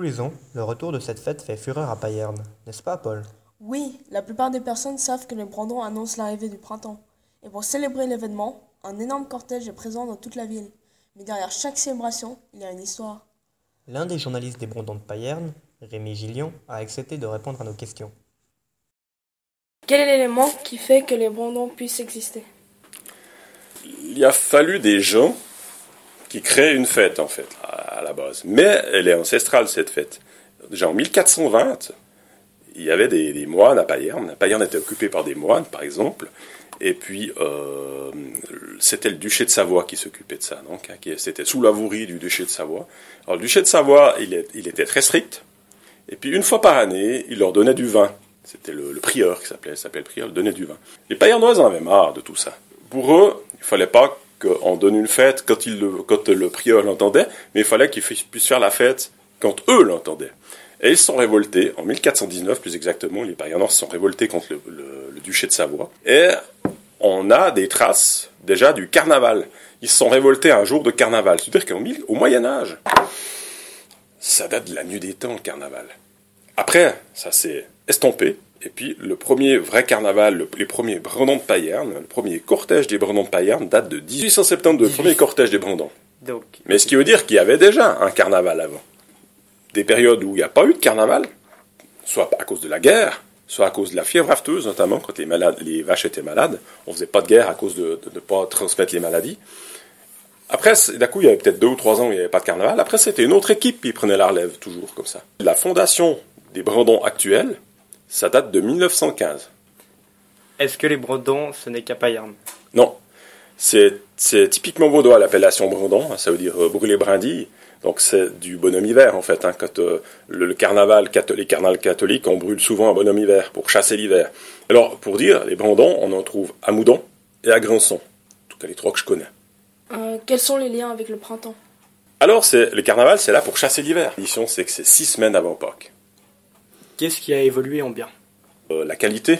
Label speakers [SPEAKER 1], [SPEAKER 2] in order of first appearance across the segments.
[SPEAKER 1] Tous les ans, le retour de cette fête fait fureur à Payerne, n'est-ce pas Paul?
[SPEAKER 2] Oui, la plupart des personnes savent que les Brandons annoncent l'arrivée du printemps. Et pour célébrer l'événement, un énorme cortège est présent dans toute la ville. Mais derrière chaque célébration, il y a une histoire.
[SPEAKER 1] L'un des journalistes des Brandons de Payerne, Rémi Gillion, a accepté de répondre à nos questions.
[SPEAKER 2] Quel est l'élément qui fait que les Brandons puissent exister?
[SPEAKER 3] Il a fallu des gens qui créent une fête, en fait, à la base. Mais elle est ancestrale, cette fête. Déjà en 1420, il y avait des, moines à Payerne. Payerne était occupée par des moines, par exemple. Et puis, euh, c'était le duché de Savoie qui s'occupait de ça. Donc, hein, c'était sous la du duché de Savoie. Alors, le duché de Savoie, il, était très strict. Et puis, une fois par année, il leur donnait du vin. C'était le, prieur qui s'appelait, s'appelait le prieur, il donnait du vin. Les Payernois en avaient marre de tout ça. Pour eux, il fallait pas qu'on donne une fête quand, le, quand le prieur l'entendait, mais il fallait qu'ils puissent faire la fête quand eux l'entendaient. Et ils sont révoltés, en 1419 plus exactement, les Payernois se sont révoltés contre le, duché de Savoie. Et on a des traces déjà du carnaval. Ils se sont révoltés un jour de carnaval. C'est-à-dire qu'au Moyen Âge, ça date de la nuit des temps, le carnaval. Après, ça s'est estompé. Et puis, le premier vrai carnaval, les premiers Brandons de Payerne, le premier cortège des Brandons de Payerne date de 1872, le premier cortège des Brandons. Donc, Mais ce qui veut dire qu'il y avait déjà un carnaval avant. Des périodes où il n'y a pas eu de carnaval, soit à cause de la guerre, soit à cause de la fièvre afteuse, notamment quand les, malades, les vaches étaient malades. On faisait pas de guerre à cause de ne pas transmettre les maladies. Après, d'un coup, il y avait peut-être deux ou trois ans où il n'y avait pas de carnaval. Après, c'était une autre équipe qui prenait la relève, toujours comme ça. La fondation des Brandons actuels, ça date de 1915.
[SPEAKER 4] Est-ce que les Brandons, ce n'est qu'à Payerne?
[SPEAKER 3] Non. C'est typiquement vaudois l'appellation Brandon, ça veut dire euh, brûler brindille. Donc c'est du bonhomme hiver en fait. Hein, quand euh, le, carnaval catholique, carnaval catholique, on brûle souvent un bonhomme hiver pour chasser l'hiver. Alors pour dire, les Brandons, on en trouve à Moudon et à Granson. En tout cas les trois que je connais.
[SPEAKER 2] Euh, quels sont les liens avec le printemps?
[SPEAKER 3] Alors c'est le carnaval, c'est là pour chasser l'hiver. L'édition, c'est que c'est six semaines avant Pâques.
[SPEAKER 4] Qu'est-ce qui a évolué en bien
[SPEAKER 3] euh, La qualité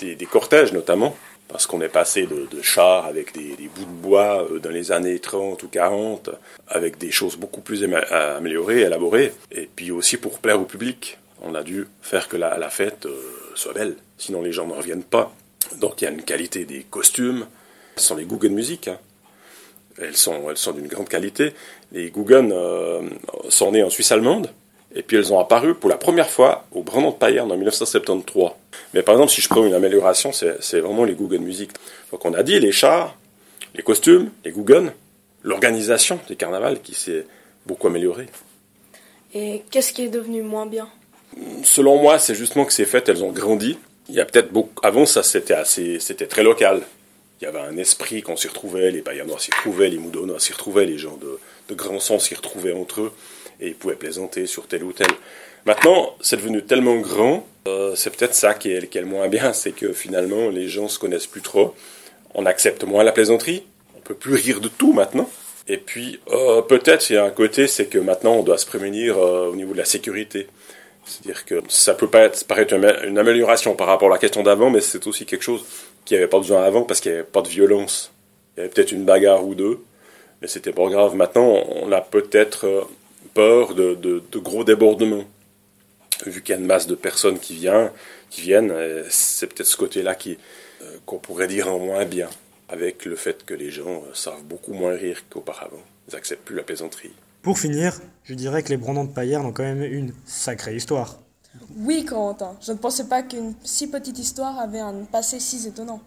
[SPEAKER 3] des, cortèges notamment, parce qu'on est passé de, chars avec des, bouts de bois euh, dans les années 30 ou 40, avec des choses beaucoup plus améliorées, élaborées, et puis aussi pour plaire au public. On a dû faire que la, fête euh, soit belle, sinon les gens ne reviennent pas. Donc il y a une qualité des costumes, ce sont les Guggen musique. Hein. Elles sont, elles sont d'une grande qualité. Les Guggen sont nés en Suisse allemande, et puis elles ont apparu pour la première fois au Brandon de Payerne en 1973. Mais par exemple, si je prends une amélioration, c'est vraiment les Guggen Music. Donc on a dit les chars, les costumes, les Guggen, l'organisation des carnavals qui s'est beaucoup améliorée.
[SPEAKER 2] Et qu'est-ce qui est devenu moins bien?
[SPEAKER 3] Selon moi, c'est justement que ces fêtes, elles ont grandi. Il y a peut-être beaucoup. Avant, ça, c'était assez, c'était très local. Il y avait un esprit qu'on s'y retrouvait, les Payernois s'y retrouvaient, les Moudonnois s'y retrouvaient, les gens de, de grand sens s'y retrouvaient entre eux et ils pouvaient plaisanter sur tel ou tel. Maintenant, c'est devenu tellement grand, euh, c'est peut-être ça qui est, qui est, le moins bien, c'est que finalement, les gens se connaissent plus trop. On accepte moins la plaisanterie. On peut plus rire de tout maintenant. Et puis, euh, peut-être, il y a un côté, c'est que maintenant, on doit se prémunir euh, au niveau de la sécurité. C'est-à-dire que ça peut pas être, paraître une amélioration par rapport à la question d'avant, mais c'est aussi quelque chose qui avait pas besoin avant parce qu'il n'y avait pas de violence. Il y avait peut-être une bagarre ou deux, mais c'était pas grave. Maintenant, on a peut-être peur de, de, gros débordements. Vu qu'il y a une masse de personnes qui, vient, qui viennent, euh, c'est peut-être ce côté-là qui, euh, qu'on pourrait dire en moins bien, avec le fait que les gens euh, savent beaucoup moins rire qu'auparavant. Ils n'acceptent plus la plaisanterie.
[SPEAKER 1] Pour finir, je dirais que les Brandons de Payerne ont quand même une sacrée histoire.
[SPEAKER 2] Oui, Corentin, je ne pensais pas qu'une si petite histoire avait un passé si étonnant.